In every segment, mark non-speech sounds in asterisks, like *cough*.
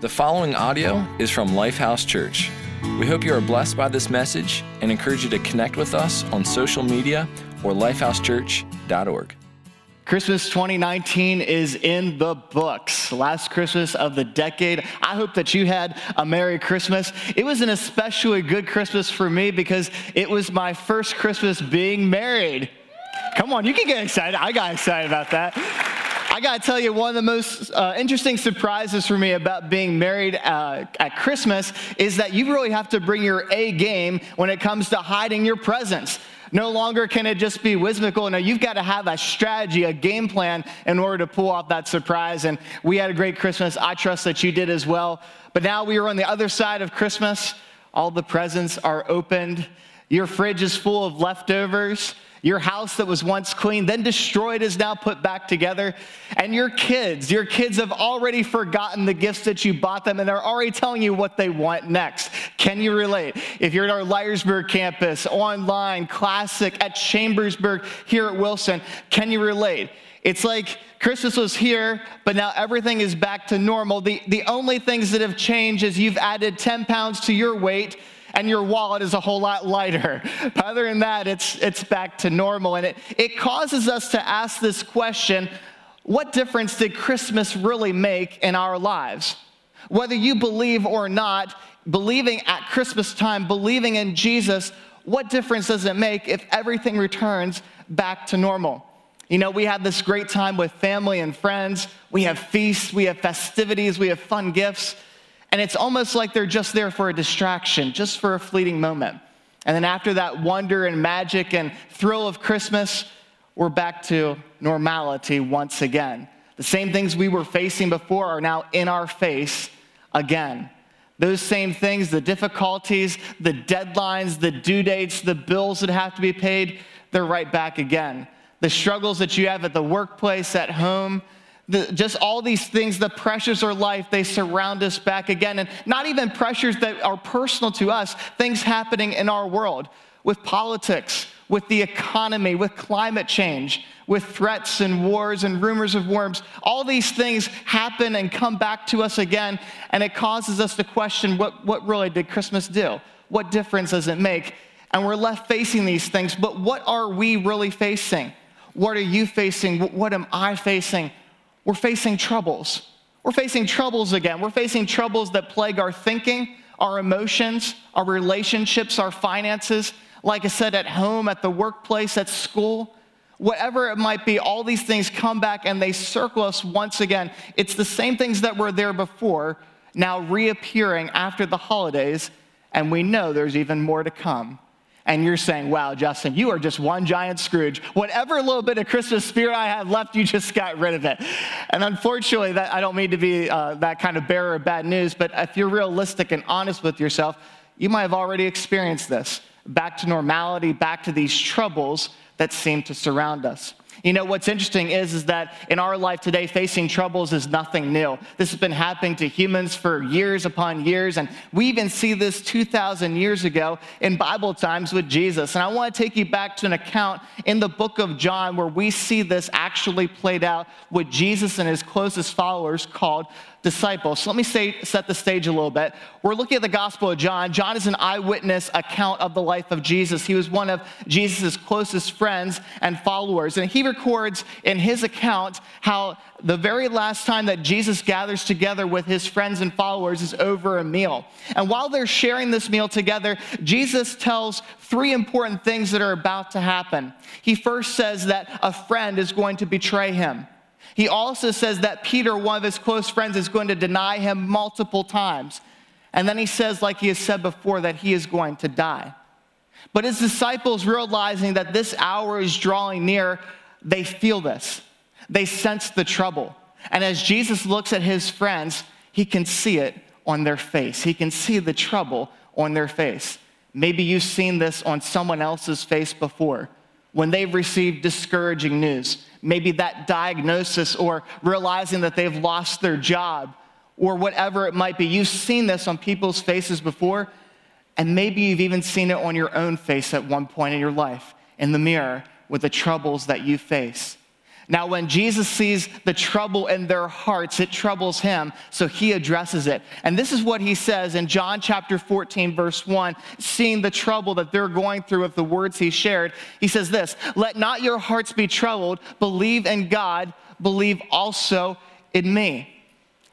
The following audio is from Lifehouse Church. We hope you are blessed by this message and encourage you to connect with us on social media or lifehousechurch.org. Christmas 2019 is in the books. Last Christmas of the decade. I hope that you had a Merry Christmas. It was an especially good Christmas for me because it was my first Christmas being married. Come on, you can get excited. I got excited about that. I got to tell you, one of the most uh, interesting surprises for me about being married uh, at Christmas is that you really have to bring your A game when it comes to hiding your presents. No longer can it just be whimsical. No, you've got to have a strategy, a game plan in order to pull off that surprise. And we had a great Christmas. I trust that you did as well. But now we are on the other side of Christmas. All the presents are opened. Your fridge is full of leftovers. Your house that was once clean, then destroyed, is now put back together. And your kids, your kids have already forgotten the gifts that you bought them and they're already telling you what they want next. Can you relate? If you're at our Lyersburg campus, online, classic, at Chambersburg, here at Wilson, can you relate? It's like Christmas was here, but now everything is back to normal. The, the only things that have changed is you've added 10 pounds to your weight and your wallet is a whole lot lighter. *laughs* But other than that, it's, it's back to normal. And it, it causes us to ask this question what difference did Christmas really make in our lives? Whether you believe or not, believing at Christmas time, believing in Jesus, what difference does it make if everything returns back to normal? You know, we have this great time with family and friends. We have feasts, we have festivities, we have fun gifts. And it's almost like they're just there for a distraction, just for a fleeting moment. And then after that wonder and magic and thrill of Christmas, we're back to normality once again. The same things we were facing before are now in our face again. Those same things, the difficulties, the deadlines, the due dates, the bills that have to be paid, they're right back again. The struggles that you have at the workplace, at home, the, just all these things, the pressures of life, they surround us back again. And not even pressures that are personal to us, things happening in our world with politics, with the economy, with climate change, with threats and wars and rumors of worms. All these things happen and come back to us again, and it causes us to question what, what really did Christmas do? What difference does it make? And we're left facing these things, but what are we really facing? What are you facing? What am I facing? We're facing troubles. We're facing troubles again. We're facing troubles that plague our thinking, our emotions, our relationships, our finances. Like I said, at home, at the workplace, at school, whatever it might be, all these things come back and they circle us once again. It's the same things that were there before, now reappearing after the holidays, and we know there's even more to come and you're saying, wow, Justin, you are just one giant Scrooge. Whatever little bit of Christmas spirit I had left, you just got rid of it. And unfortunately, that, I don't mean to be uh, that kind of bearer of bad news, but if you're realistic and honest with yourself, you might have already experienced this. Back to normality, back to these troubles that seem to surround us. You know, what's interesting is, is that in our life today, facing troubles is nothing new. This has been happening to humans for years upon years, and we even see this 2,000 years ago in Bible times with Jesus. And I want to take you back to an account in the book of John where we see this actually played out with Jesus and his closest followers called disciples. So let me say, set the stage a little bit. We're looking at the Gospel of John. John is an eyewitness account of the life of Jesus. He was one of Jesus' closest friends and followers. And he records in his account how the very last time that Jesus gathers together with his friends and followers is over a meal. And while they're sharing this meal together, Jesus tells three important things that are about to happen. He first says that a friend is going to betray him. He also says that Peter, one of his close friends, is going to deny him multiple times. And then he says, like he has said before, that he is going to die. But his disciples, realizing that this hour is drawing near, they feel this. They sense the trouble. And as Jesus looks at his friends, he can see it on their face. He can see the trouble on their face. Maybe you've seen this on someone else's face before when they've received discouraging news maybe that diagnosis or realizing that they've lost their job or whatever it might be. You've seen this on people's faces before, and maybe you've even seen it on your own face at one point in your life in the mirror with the troubles that you face. Now, when Jesus sees the trouble in their hearts, it troubles him, so he addresses it. And this is what he says in John chapter 14, verse 1, seeing the trouble that they're going through with the words he shared. He says this Let not your hearts be troubled, believe in God, believe also in me.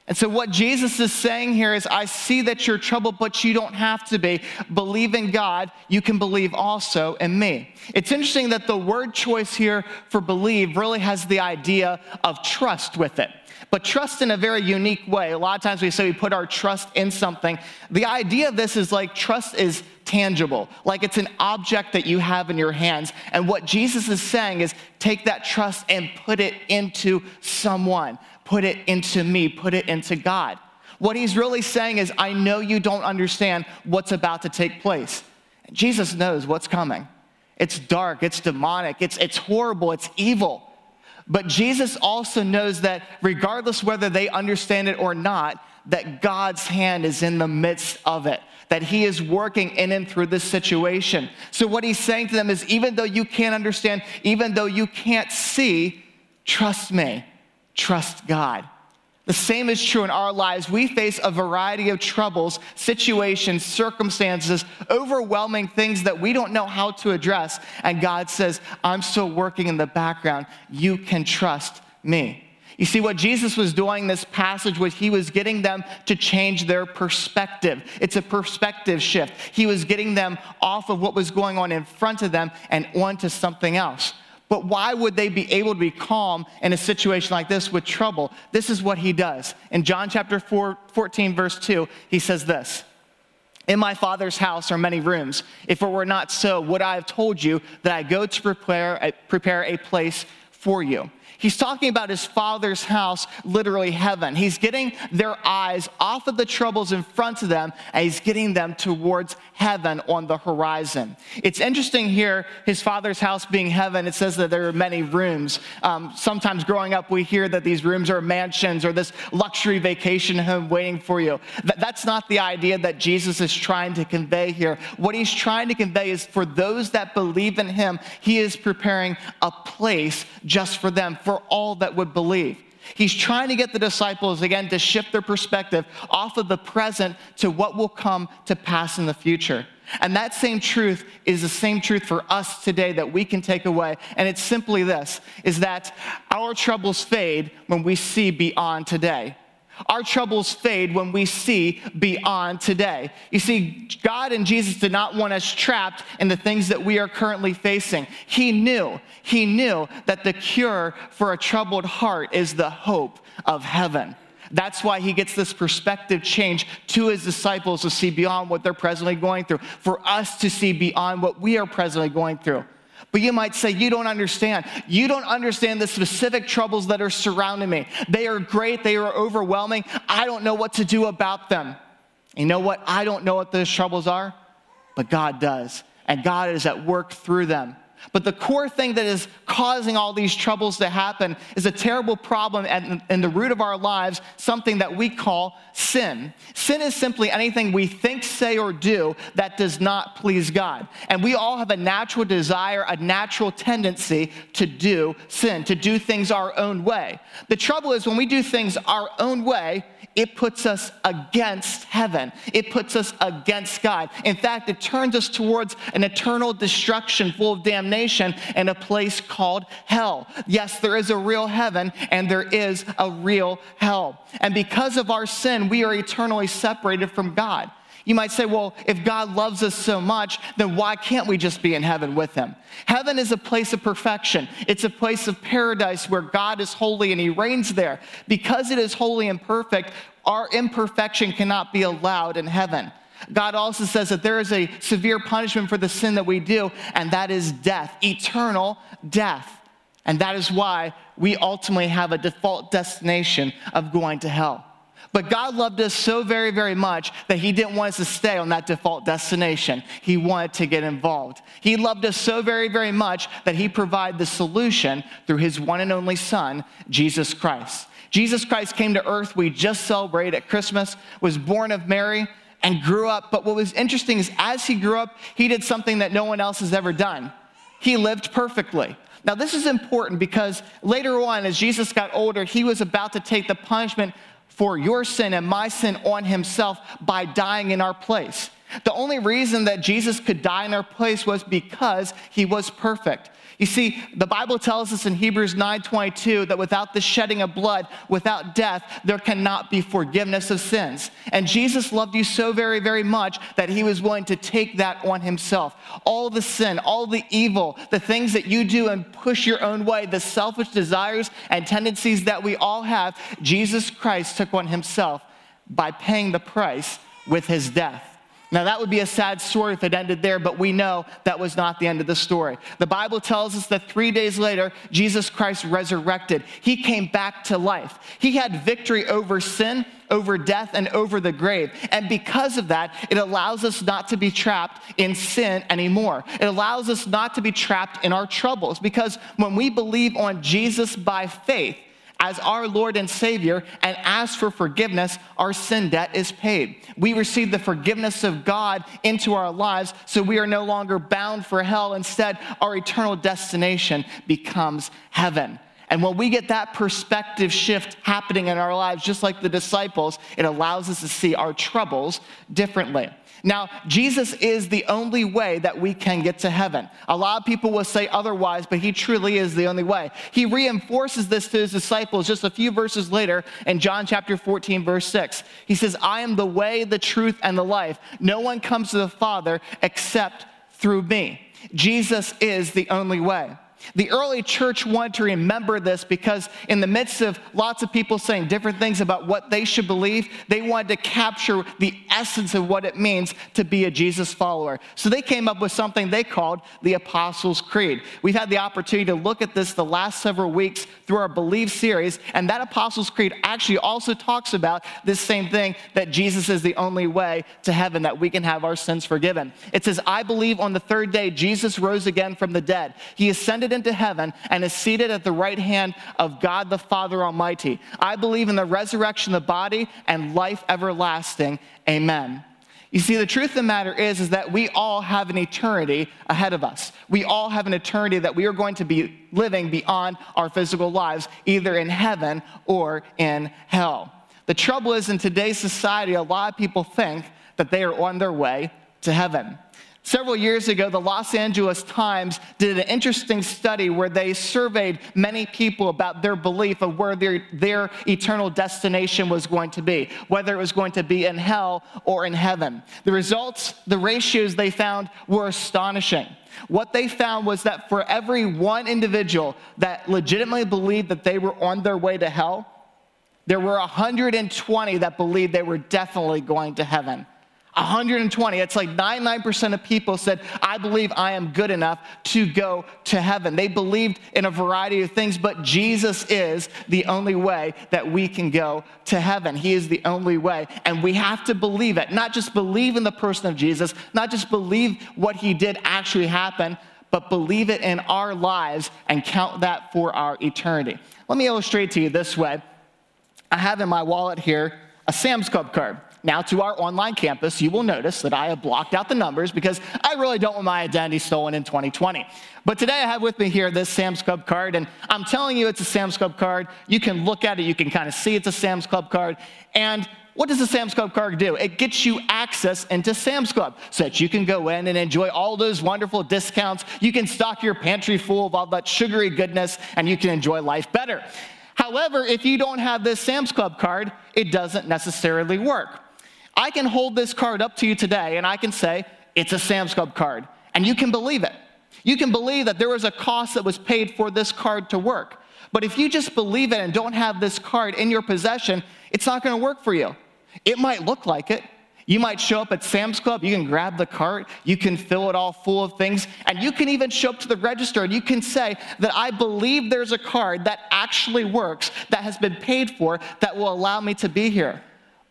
And so, what Jesus is saying here is, I see that you're troubled, but you don't have to be. Believe in God, you can believe also in me. It's interesting that the word choice here for believe really has the idea of trust with it, but trust in a very unique way. A lot of times we say we put our trust in something. The idea of this is like trust is tangible, like it's an object that you have in your hands. And what Jesus is saying is, take that trust and put it into someone put it into me, put it into God. What he's really saying is, I know you don't understand what's about to take place. Jesus knows what's coming. It's dark, it's demonic, it's, it's horrible, it's evil. But Jesus also knows that regardless whether they understand it or not, that God's hand is in the midst of it, that He is working in and through this situation. So, what He's saying to them is even though you can't understand, even though you can't see, trust me, trust God. The same is true in our lives. We face a variety of troubles, situations, circumstances, overwhelming things that we don't know how to address. And God says, I'm still working in the background. You can trust me. You see, what Jesus was doing in this passage was he was getting them to change their perspective. It's a perspective shift. He was getting them off of what was going on in front of them and onto something else. But why would they be able to be calm in a situation like this with trouble? This is what he does. In John chapter 4, 14, verse 2, he says this In my Father's house are many rooms. If it were not so, would I have told you that I go to prepare prepare a place for you? He's talking about his father's house, literally heaven. He's getting their eyes off of the troubles in front of them and he's getting them towards heaven on the horizon. It's interesting here, his father's house being heaven, it says that there are many rooms. Um, sometimes growing up, we hear that these rooms are mansions or this luxury vacation home waiting for you. Th- that's not the idea that Jesus is trying to convey here. What he's trying to convey is for those that believe in him, he is preparing a place just for them for all that would believe. He's trying to get the disciples again to shift their perspective off of the present to what will come to pass in the future. And that same truth is the same truth for us today that we can take away. And it's simply this is that our troubles fade when we see beyond today. Our troubles fade when we see beyond today. You see, God and Jesus did not want us trapped in the things that we are currently facing. He knew, He knew that the cure for a troubled heart is the hope of heaven. That's why he gets this perspective change to his disciples to see beyond what they're presently going through, for us to see beyond what we are presently going through. But you might say, You don't understand. You don't understand the specific troubles that are surrounding me. They are great, they are overwhelming. I don't know what to do about them. You know what? I don't know what those troubles are, but God does. And God is at work through them. But the core thing that is causing all these troubles to happen is a terrible problem at, in the root of our lives, something that we call sin. Sin is simply anything we think, say, or do that does not please God. And we all have a natural desire, a natural tendency to do sin, to do things our own way. The trouble is when we do things our own way, it puts us against heaven. It puts us against God. In fact, it turns us towards an eternal destruction full of damnation and a place called hell. Yes, there is a real heaven and there is a real hell. And because of our sin, we are eternally separated from God. You might say, well, if God loves us so much, then why can't we just be in heaven with him? Heaven is a place of perfection. It's a place of paradise where God is holy and he reigns there. Because it is holy and perfect, our imperfection cannot be allowed in heaven. God also says that there is a severe punishment for the sin that we do, and that is death, eternal death. And that is why we ultimately have a default destination of going to hell. But God loved us so very, very much that He didn't want us to stay on that default destination. He wanted to get involved. He loved us so very, very much that He provided the solution through His one and only Son, Jesus Christ. Jesus Christ came to earth, we just celebrated at Christmas, was born of Mary, and grew up. But what was interesting is as he grew up, he did something that no one else has ever done. He lived perfectly. Now, this is important because later on, as Jesus got older, he was about to take the punishment for your sin and my sin on himself by dying in our place. The only reason that Jesus could die in our place was because he was perfect. You see, the Bible tells us in Hebrews 9:22 that without the shedding of blood, without death, there cannot be forgiveness of sins. And Jesus loved you so very, very much that he was willing to take that on himself. All the sin, all the evil, the things that you do and push your own way, the selfish desires and tendencies that we all have, Jesus Christ took on himself by paying the price with his death. Now, that would be a sad story if it ended there, but we know that was not the end of the story. The Bible tells us that three days later, Jesus Christ resurrected. He came back to life. He had victory over sin, over death, and over the grave. And because of that, it allows us not to be trapped in sin anymore. It allows us not to be trapped in our troubles because when we believe on Jesus by faith, as our Lord and Savior and ask for forgiveness, our sin debt is paid. We receive the forgiveness of God into our lives, so we are no longer bound for hell. Instead, our eternal destination becomes heaven. And when we get that perspective shift happening in our lives, just like the disciples, it allows us to see our troubles differently. Now, Jesus is the only way that we can get to heaven. A lot of people will say otherwise, but he truly is the only way. He reinforces this to his disciples just a few verses later in John chapter 14, verse 6. He says, I am the way, the truth, and the life. No one comes to the Father except through me. Jesus is the only way. The early church wanted to remember this because, in the midst of lots of people saying different things about what they should believe, they wanted to capture the essence of what it means to be a Jesus follower. So they came up with something they called the Apostles' Creed. We've had the opportunity to look at this the last several weeks through our Believe series, and that Apostles' Creed actually also talks about this same thing that Jesus is the only way to heaven, that we can have our sins forgiven. It says, I believe on the third day Jesus rose again from the dead. He ascended into heaven and is seated at the right hand of God the Father Almighty. I believe in the resurrection of the body and life everlasting. Amen. You see, the truth of the matter is, is that we all have an eternity ahead of us. We all have an eternity that we are going to be living beyond our physical lives, either in heaven or in hell. The trouble is, in today's society, a lot of people think that they are on their way to heaven. Several years ago, the Los Angeles Times did an interesting study where they surveyed many people about their belief of where their, their eternal destination was going to be, whether it was going to be in hell or in heaven. The results, the ratios they found were astonishing. What they found was that for every one individual that legitimately believed that they were on their way to hell, there were 120 that believed they were definitely going to heaven. 120. It's like 99% of people said, I believe I am good enough to go to heaven. They believed in a variety of things, but Jesus is the only way that we can go to heaven. He is the only way. And we have to believe it. Not just believe in the person of Jesus, not just believe what he did actually happen, but believe it in our lives and count that for our eternity. Let me illustrate to you this way. I have in my wallet here a Sam's Club card. Now, to our online campus, you will notice that I have blocked out the numbers because I really don't want my identity stolen in 2020. But today I have with me here this Sam's Club card, and I'm telling you it's a Sam's Club card. You can look at it, you can kind of see it's a Sam's Club card. And what does the Sam's Club card do? It gets you access into Sam's Club so that you can go in and enjoy all those wonderful discounts. You can stock your pantry full of all that sugary goodness, and you can enjoy life better. However, if you don't have this Sam's Club card, it doesn't necessarily work. I can hold this card up to you today and I can say, it's a Sam's Club card. And you can believe it. You can believe that there was a cost that was paid for this card to work. But if you just believe it and don't have this card in your possession, it's not going to work for you. It might look like it. You might show up at Sam's Club, you can grab the cart, you can fill it all full of things, and you can even show up to the register and you can say that I believe there's a card that actually works, that has been paid for, that will allow me to be here.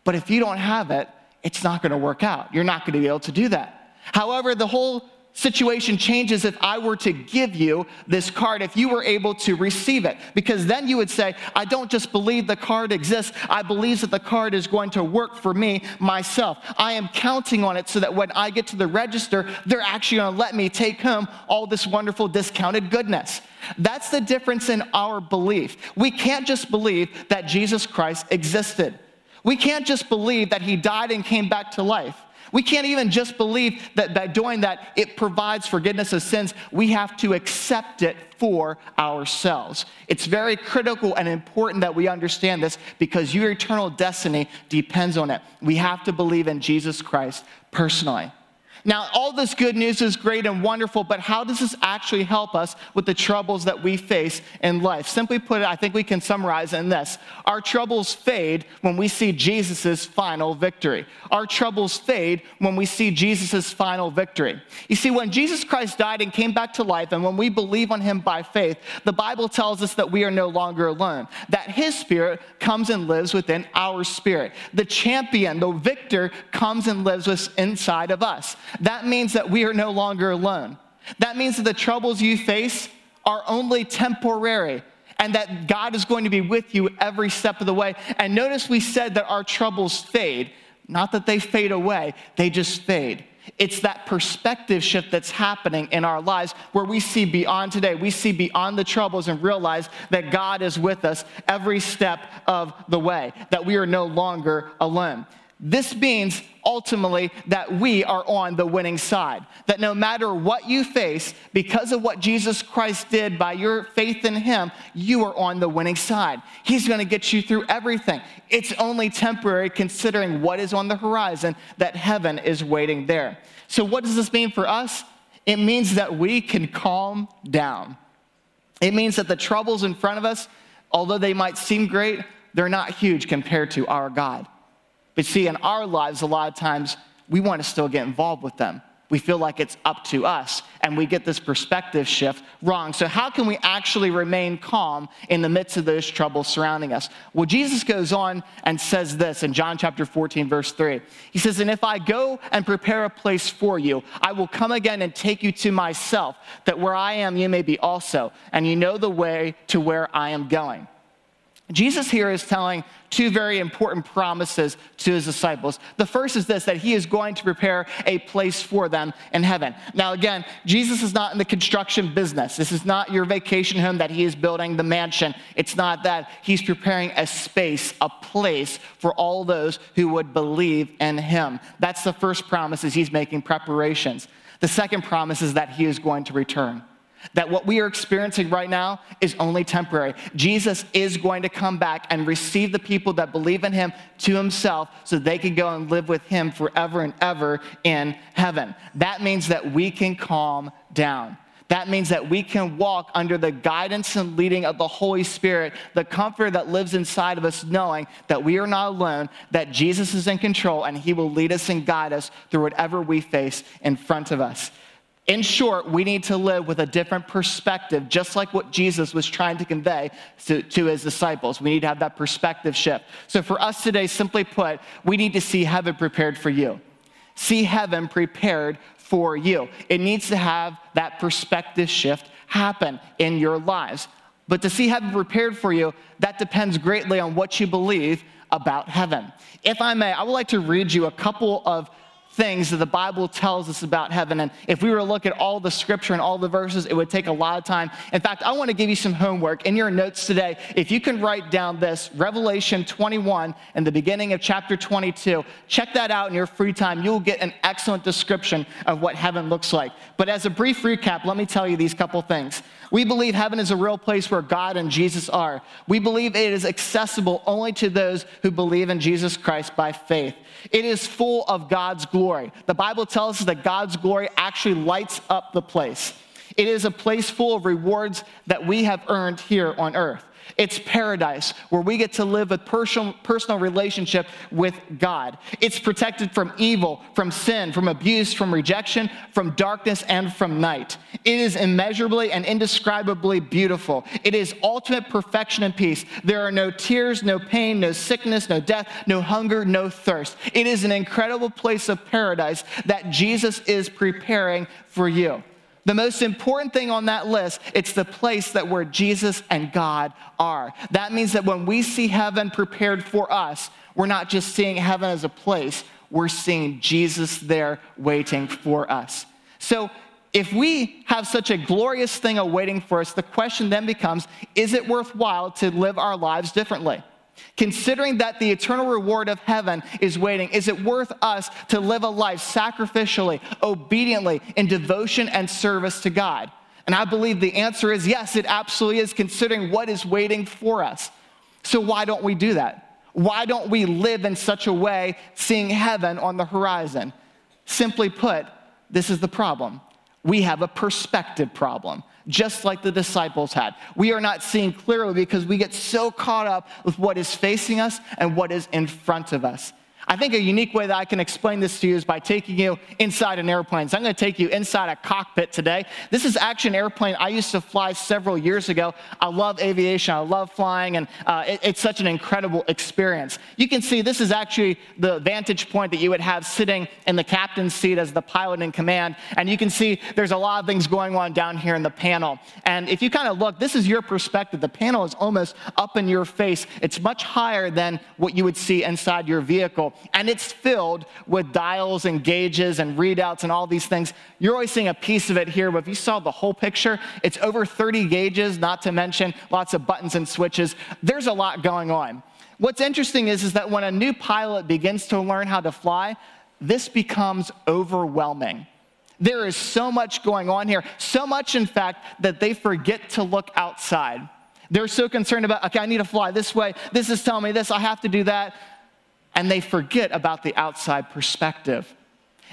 But if you don't have it, it's not going to work out. You're not going to be able to do that. However, the whole situation changes if I were to give you this card, if you were able to receive it. Because then you would say, I don't just believe the card exists, I believe that the card is going to work for me myself. I am counting on it so that when I get to the register, they're actually going to let me take home all this wonderful discounted goodness. That's the difference in our belief. We can't just believe that Jesus Christ existed. We can't just believe that he died and came back to life. We can't even just believe that by doing that, it provides forgiveness of sins. We have to accept it for ourselves. It's very critical and important that we understand this because your eternal destiny depends on it. We have to believe in Jesus Christ personally. Now, all this good news is great and wonderful, but how does this actually help us with the troubles that we face in life? Simply put I think we can summarize in this Our troubles fade when we see Jesus' final victory. Our troubles fade when we see Jesus' final victory. You see, when Jesus Christ died and came back to life, and when we believe on him by faith, the Bible tells us that we are no longer alone, that his spirit comes and lives within our spirit. The champion, the victor, comes and lives inside of us that means that we are no longer alone. That means that the troubles you face are only temporary and that God is going to be with you every step of the way. And notice we said that our troubles fade, not that they fade away, they just fade. It's that perspective shift that's happening in our lives where we see beyond today. We see beyond the troubles and realize that God is with us every step of the way, that we are no longer alone. This means ultimately that we are on the winning side. That no matter what you face, because of what Jesus Christ did by your faith in Him, you are on the winning side. He's going to get you through everything. It's only temporary considering what is on the horizon, that heaven is waiting there. So, what does this mean for us? It means that we can calm down. It means that the troubles in front of us, although they might seem great, they're not huge compared to our God. But see, in our lives, a lot of times, we want to still get involved with them. We feel like it's up to us, and we get this perspective shift wrong. So, how can we actually remain calm in the midst of those troubles surrounding us? Well, Jesus goes on and says this in John chapter 14, verse 3. He says, And if I go and prepare a place for you, I will come again and take you to myself, that where I am, you may be also, and you know the way to where I am going. Jesus here is telling two very important promises to his disciples. The first is this that he is going to prepare a place for them in heaven. Now, again, Jesus is not in the construction business. This is not your vacation home that he is building, the mansion. It's not that. He's preparing a space, a place for all those who would believe in him. That's the first promise is he's making preparations. The second promise is that he is going to return. That what we are experiencing right now is only temporary. Jesus is going to come back and receive the people that believe in him to himself so they can go and live with him forever and ever in heaven. That means that we can calm down. That means that we can walk under the guidance and leading of the Holy Spirit, the comfort that lives inside of us, knowing that we are not alone, that Jesus is in control, and He will lead us and guide us through whatever we face in front of us. In short, we need to live with a different perspective, just like what Jesus was trying to convey to, to, his disciples. We need to have that perspective shift. So, for us today, simply put, we need to see heaven prepared for you. See heaven prepared for you. It needs to have that perspective shift happen in your lives. But to see heaven prepared for you, that depends greatly on what you believe about heaven. If I may, I would like to read you a couple of things that the Bible tells us about heaven. And if we were to look at all the scripture and all the verses, it would take a lot of time. In fact, I want to give you some homework in your notes today. If you can write down this Revelation 21 and the beginning of chapter 22, check that out in your free time. You'll get an excellent description of what heaven looks like. But as a brief recap, let me tell you these couple things. We believe heaven is a real place where God and Jesus are. We believe it is accessible only to those who believe in Jesus Christ by faith. It is full of God's glory. The Bible tells us that God's glory actually lights up the place. It is a place full of rewards that we have earned here on earth. It's paradise where we get to live a personal, personal relationship with God. It's protected from evil, from sin, from abuse, from rejection, from darkness, and from night. It is immeasurably and indescribably beautiful. It is ultimate perfection and peace. There are no tears, no pain, no sickness, no death, no hunger, no thirst. It is an incredible place of paradise that Jesus is preparing for you. The most important thing on that list, it's the place that where Jesus and God are. That means that when we see heaven prepared for us, we're not just seeing heaven as a place, we're seeing Jesus there waiting for us. So if we have such a glorious thing awaiting for us, the question then becomes is it worthwhile to live our lives differently? Considering that the eternal reward of heaven is waiting, is it worth us to live a life sacrificially, obediently, in devotion and service to God? And I believe the answer is yes, it absolutely is, considering what is waiting for us. So, why don't we do that? Why don't we live in such a way, seeing heaven on the horizon? Simply put, this is the problem. We have a perspective problem just like the disciples had. We are not seeing clearly because we get so caught up with what is facing us and what is in front of us. I think a unique way that I can explain this to you is by taking you inside an airplane. So I'm going to take you inside a cockpit today. This is actually an airplane I used to fly several years ago. I love aviation, I love flying, and uh, it, it's such an incredible experience. You can see this is actually the vantage point that you would have sitting in the captain's seat as the pilot in command. And you can see there's a lot of things going on down here in the panel. And if you kind of look, this is your perspective. The panel is almost up in your face, it's much higher than what you would see inside your vehicle and it's filled with dials and gauges and readouts and all these things. You're always seeing a piece of it here, but if you saw the whole picture, it's over 30 gauges, not to mention lots of buttons and switches. There's a lot going on. What's interesting is, is that when a new pilot begins to learn how to fly, this becomes overwhelming. There is so much going on here, so much, in fact, that they forget to look outside. They're so concerned about, okay, I need to fly this way. This is telling me this. I have to do that and they forget about the outside perspective.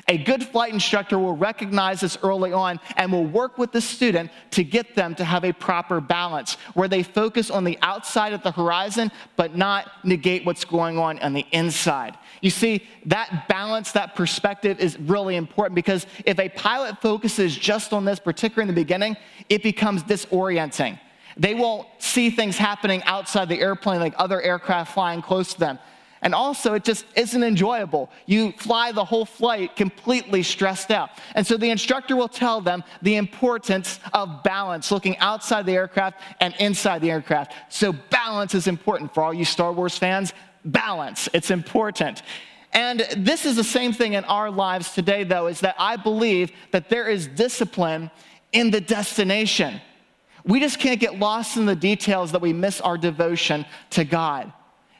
A good flight instructor will recognize this early on and will work with the student to get them to have a proper balance where they focus on the outside of the horizon but not negate what's going on on the inside. You see, that balance, that perspective is really important because if a pilot focuses just on this, particularly in the beginning, it becomes disorienting. They won't see things happening outside the airplane like other aircraft flying close to them. And also, it just isn't enjoyable. You fly the whole flight completely stressed out. And so the instructor will tell them the importance of balance, looking outside the aircraft and inside the aircraft. So, balance is important for all you Star Wars fans. Balance, it's important. And this is the same thing in our lives today, though, is that I believe that there is discipline in the destination. We just can't get lost in the details that we miss our devotion to God.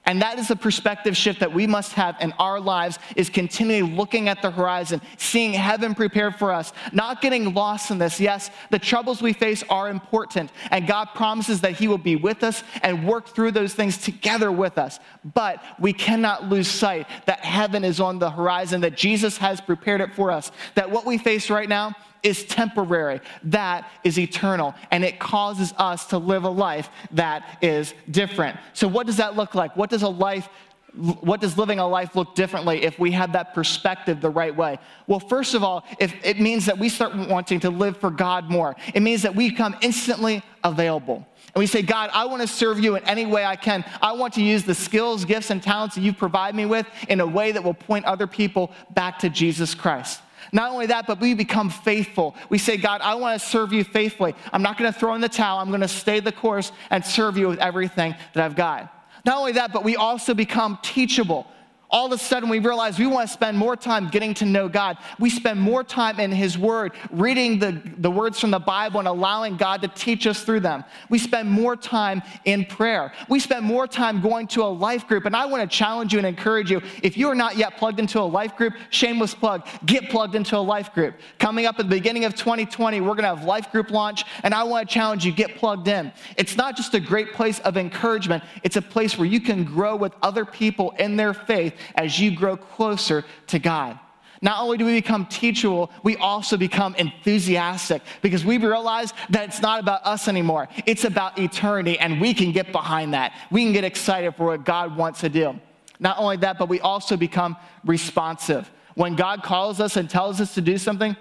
And that is the perspective shift that we must have in our lives is continually looking at the horizon, seeing heaven prepared for us, not getting lost in this. Yes, the troubles we face are important, and God promises that He will be with us and work through those things together with us. But we cannot lose sight that heaven is on the horizon, that Jesus has prepared it for us, that what we face right now is temporary, that is eternal, and it causes us to live a life that is different. So, what does that look like? What does a life what does living a life look differently if we have that perspective the right way? Well, first of all, if it means that we start wanting to live for God more. It means that we become instantly available. And we say, God, I want to serve you in any way I can. I want to use the skills, gifts, and talents that you provide me with in a way that will point other people back to Jesus Christ. Not only that, but we become faithful. We say, God, I want to serve you faithfully. I'm not going to throw in the towel. I'm going to stay the course and serve you with everything that I've got. Not only that, but we also become teachable all of a sudden we realize we want to spend more time getting to know God. We spend more time in His Word, reading the, the words from the Bible and allowing God to teach us through them. We spend more time in prayer. We spend more time going to a life group. And I want to challenge you and encourage you if you are not yet plugged into a life group, shameless plug, get plugged into a life group. Coming up at the beginning of 2020, we're going to have life group launch, and I want to challenge you get plugged in. It's not just a great place of encouragement, it's a place where you can grow with other people in their faith as you grow closer to God. Not only do we become teachable, we also become enthusiastic because we realize that it's not about us anymore. It's about eternity, and we can get behind that. We can get excited for what God wants to do. Not only that, but we also become responsive. When God calls us and tells us to do something,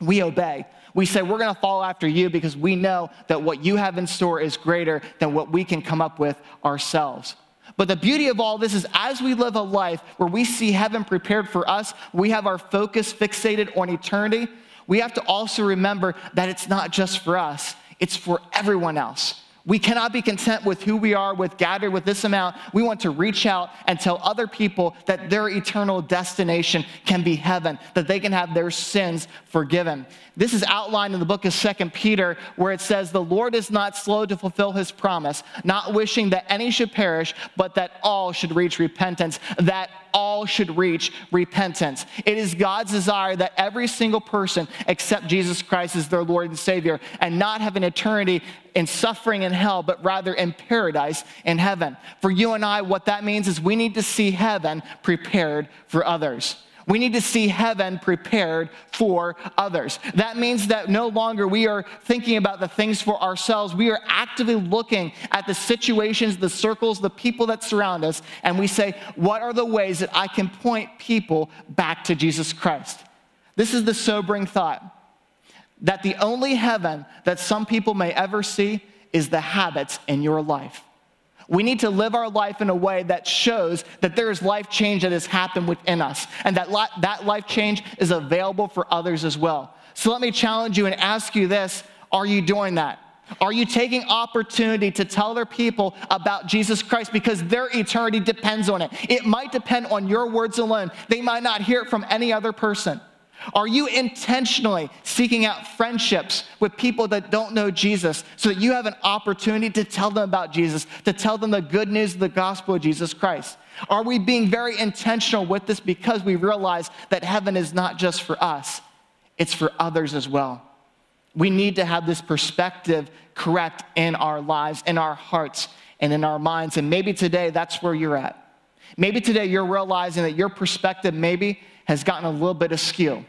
we obey. We say, We're gonna follow after you because we know that what you have in store is greater than what we can come up with ourselves. But the beauty of all this is as we live a life where we see heaven prepared for us, we have our focus fixated on eternity, we have to also remember that it's not just for us, it's for everyone else. We cannot be content with who we are, with gathered with this amount. We want to reach out and tell other people that their eternal destination can be heaven, that they can have their sins forgiven. This is outlined in the book of Second Peter, where it says, The Lord is not slow to fulfill his promise, not wishing that any should perish, but that all should reach repentance, that all should reach repentance. It is God's desire that every single person accept Jesus Christ as their Lord and Savior and not have an eternity in suffering in hell, but rather in paradise in heaven. For you and I, what that means is we need to see heaven prepared for others. We need to see heaven prepared for others. That means that no longer we are thinking about the things for ourselves. We are actively looking at the situations, the circles, the people that surround us, and we say, What are the ways that I can point people back to Jesus Christ? This is the sobering thought that the only heaven that some people may ever see is the habits in your life. We need to live our life in a way that shows that there is life change that has happened within us and that li- that life change is available for others as well. So let me challenge you and ask you this Are you doing that? Are you taking opportunity to tell other people about Jesus Christ because their eternity depends on it? It might depend on your words alone. They might not hear it from any other person. Are you intentionally seeking out friendships with people that don't know Jesus so that you have an opportunity to tell them about Jesus, to tell them the good news of the gospel of Jesus Christ? Are we being very intentional with this because we realize that heaven is not just for us, it's for others as well? We need to have this perspective correct in our lives, in our hearts, and in our minds. And maybe today that's where you're at. Maybe today you're realizing that your perspective maybe has gotten a little bit askew.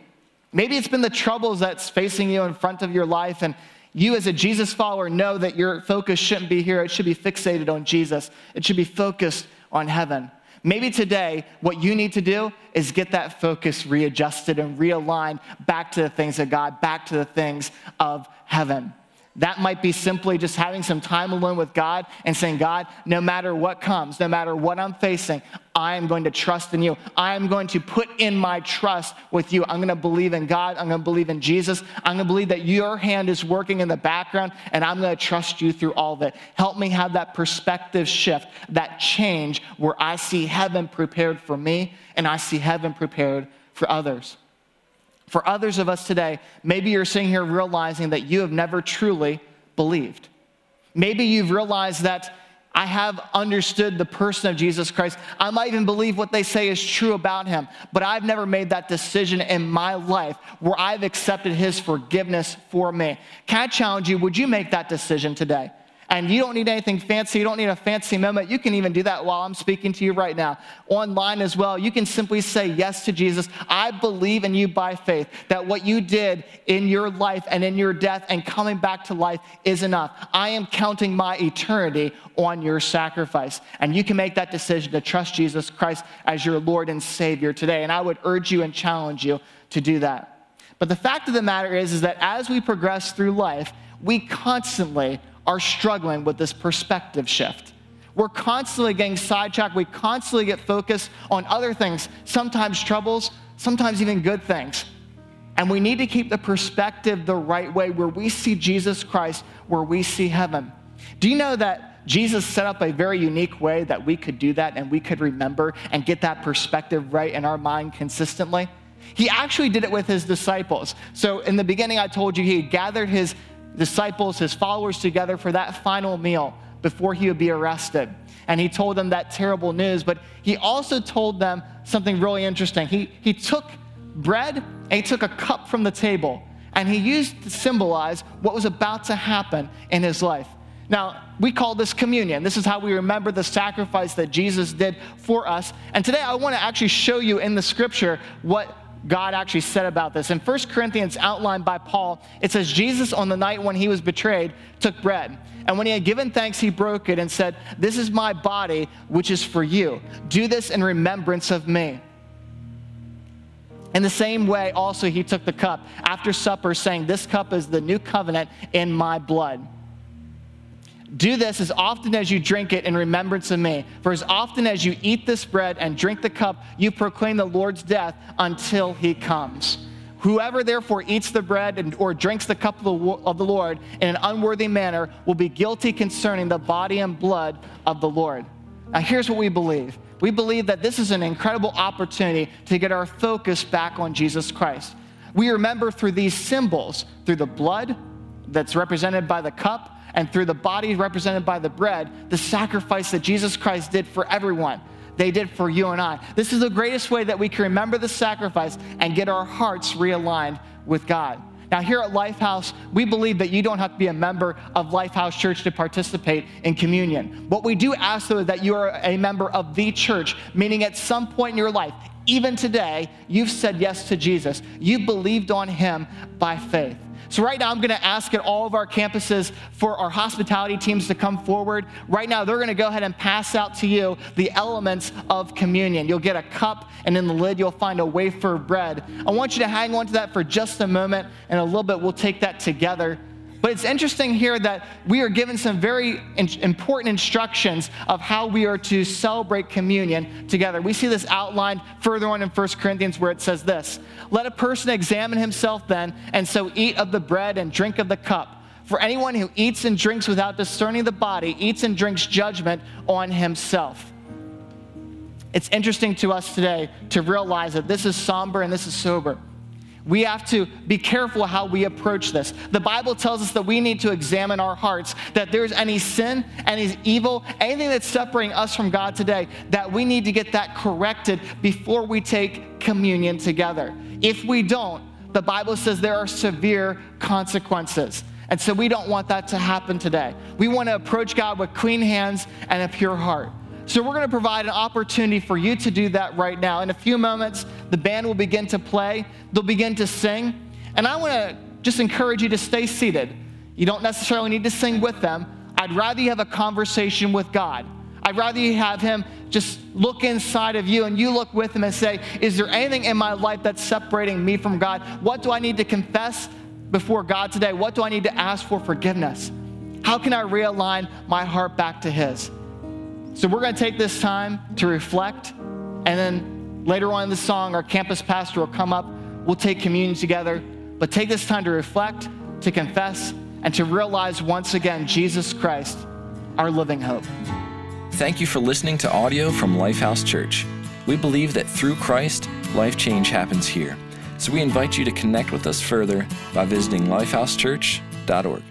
Maybe it's been the troubles that's facing you in front of your life, and you, as a Jesus follower, know that your focus shouldn't be here. It should be fixated on Jesus, it should be focused on heaven. Maybe today, what you need to do is get that focus readjusted and realigned back to the things of God, back to the things of heaven. That might be simply just having some time alone with God and saying, God, no matter what comes, no matter what I'm facing, I am going to trust in you. I am going to put in my trust with you. I'm going to believe in God. I'm going to believe in Jesus. I'm going to believe that your hand is working in the background, and I'm going to trust you through all of it. Help me have that perspective shift, that change where I see heaven prepared for me and I see heaven prepared for others. For others of us today, maybe you're sitting here realizing that you have never truly believed. Maybe you've realized that I have understood the person of Jesus Christ. I might even believe what they say is true about him, but I've never made that decision in my life where I've accepted his forgiveness for me. Can I challenge you? Would you make that decision today? And you don't need anything fancy. You don't need a fancy moment. You can even do that while I'm speaking to you right now. Online as well, you can simply say yes to Jesus. I believe in you by faith that what you did in your life and in your death and coming back to life is enough. I am counting my eternity on your sacrifice. And you can make that decision to trust Jesus Christ as your Lord and Savior today. And I would urge you and challenge you to do that. But the fact of the matter is, is that as we progress through life, we constantly are struggling with this perspective shift. We're constantly getting sidetracked. We constantly get focused on other things, sometimes troubles, sometimes even good things. And we need to keep the perspective the right way where we see Jesus Christ, where we see heaven. Do you know that Jesus set up a very unique way that we could do that and we could remember and get that perspective right in our mind consistently? He actually did it with his disciples. So, in the beginning, I told you he gathered his disciples, his followers together for that final meal before he would be arrested. And he told them that terrible news, but he also told them something really interesting. He, he took bread and he took a cup from the table and he used to symbolize what was about to happen in his life. Now, we call this communion. This is how we remember the sacrifice that Jesus did for us. And today I want to actually show you in the scripture what God actually said about this. In 1 Corinthians, outlined by Paul, it says, Jesus, on the night when he was betrayed, took bread. And when he had given thanks, he broke it and said, This is my body, which is for you. Do this in remembrance of me. In the same way, also, he took the cup after supper, saying, This cup is the new covenant in my blood. Do this as often as you drink it in remembrance of me. For as often as you eat this bread and drink the cup, you proclaim the Lord's death until he comes. Whoever therefore eats the bread and, or drinks the cup of the, of the Lord in an unworthy manner will be guilty concerning the body and blood of the Lord. Now, here's what we believe we believe that this is an incredible opportunity to get our focus back on Jesus Christ. We remember through these symbols, through the blood that's represented by the cup, and through the body represented by the bread, the sacrifice that Jesus Christ did for everyone. They did for you and I. This is the greatest way that we can remember the sacrifice and get our hearts realigned with God. Now, here at Lifehouse, we believe that you don't have to be a member of Lifehouse Church to participate in communion. What we do ask, though, is that you are a member of the church, meaning at some point in your life, even today, you've said yes to Jesus. You believed on him by faith. So, right now, I'm going to ask at all of our campuses for our hospitality teams to come forward. Right now, they're going to go ahead and pass out to you the elements of communion. You'll get a cup, and in the lid, you'll find a wafer of bread. I want you to hang on to that for just a moment, and a little bit, we'll take that together. But it's interesting here that we are given some very important instructions of how we are to celebrate communion together. We see this outlined further on in 1 Corinthians where it says this Let a person examine himself then, and so eat of the bread and drink of the cup. For anyone who eats and drinks without discerning the body eats and drinks judgment on himself. It's interesting to us today to realize that this is somber and this is sober. We have to be careful how we approach this. The Bible tells us that we need to examine our hearts, that there's any sin, any evil, anything that's separating us from God today, that we need to get that corrected before we take communion together. If we don't, the Bible says there are severe consequences. And so we don't want that to happen today. We want to approach God with clean hands and a pure heart. So, we're going to provide an opportunity for you to do that right now. In a few moments, the band will begin to play, they'll begin to sing. And I want to just encourage you to stay seated. You don't necessarily need to sing with them. I'd rather you have a conversation with God. I'd rather you have Him just look inside of you and you look with Him and say, Is there anything in my life that's separating me from God? What do I need to confess before God today? What do I need to ask for forgiveness? How can I realign my heart back to His? So we're going to take this time to reflect, and then later on in the song, our campus pastor will come up. We'll take communion together, but take this time to reflect, to confess, and to realize once again Jesus Christ, our living hope. Thank you for listening to audio from Lifehouse Church. We believe that through Christ, life change happens here. So we invite you to connect with us further by visiting lifehousechurch.org.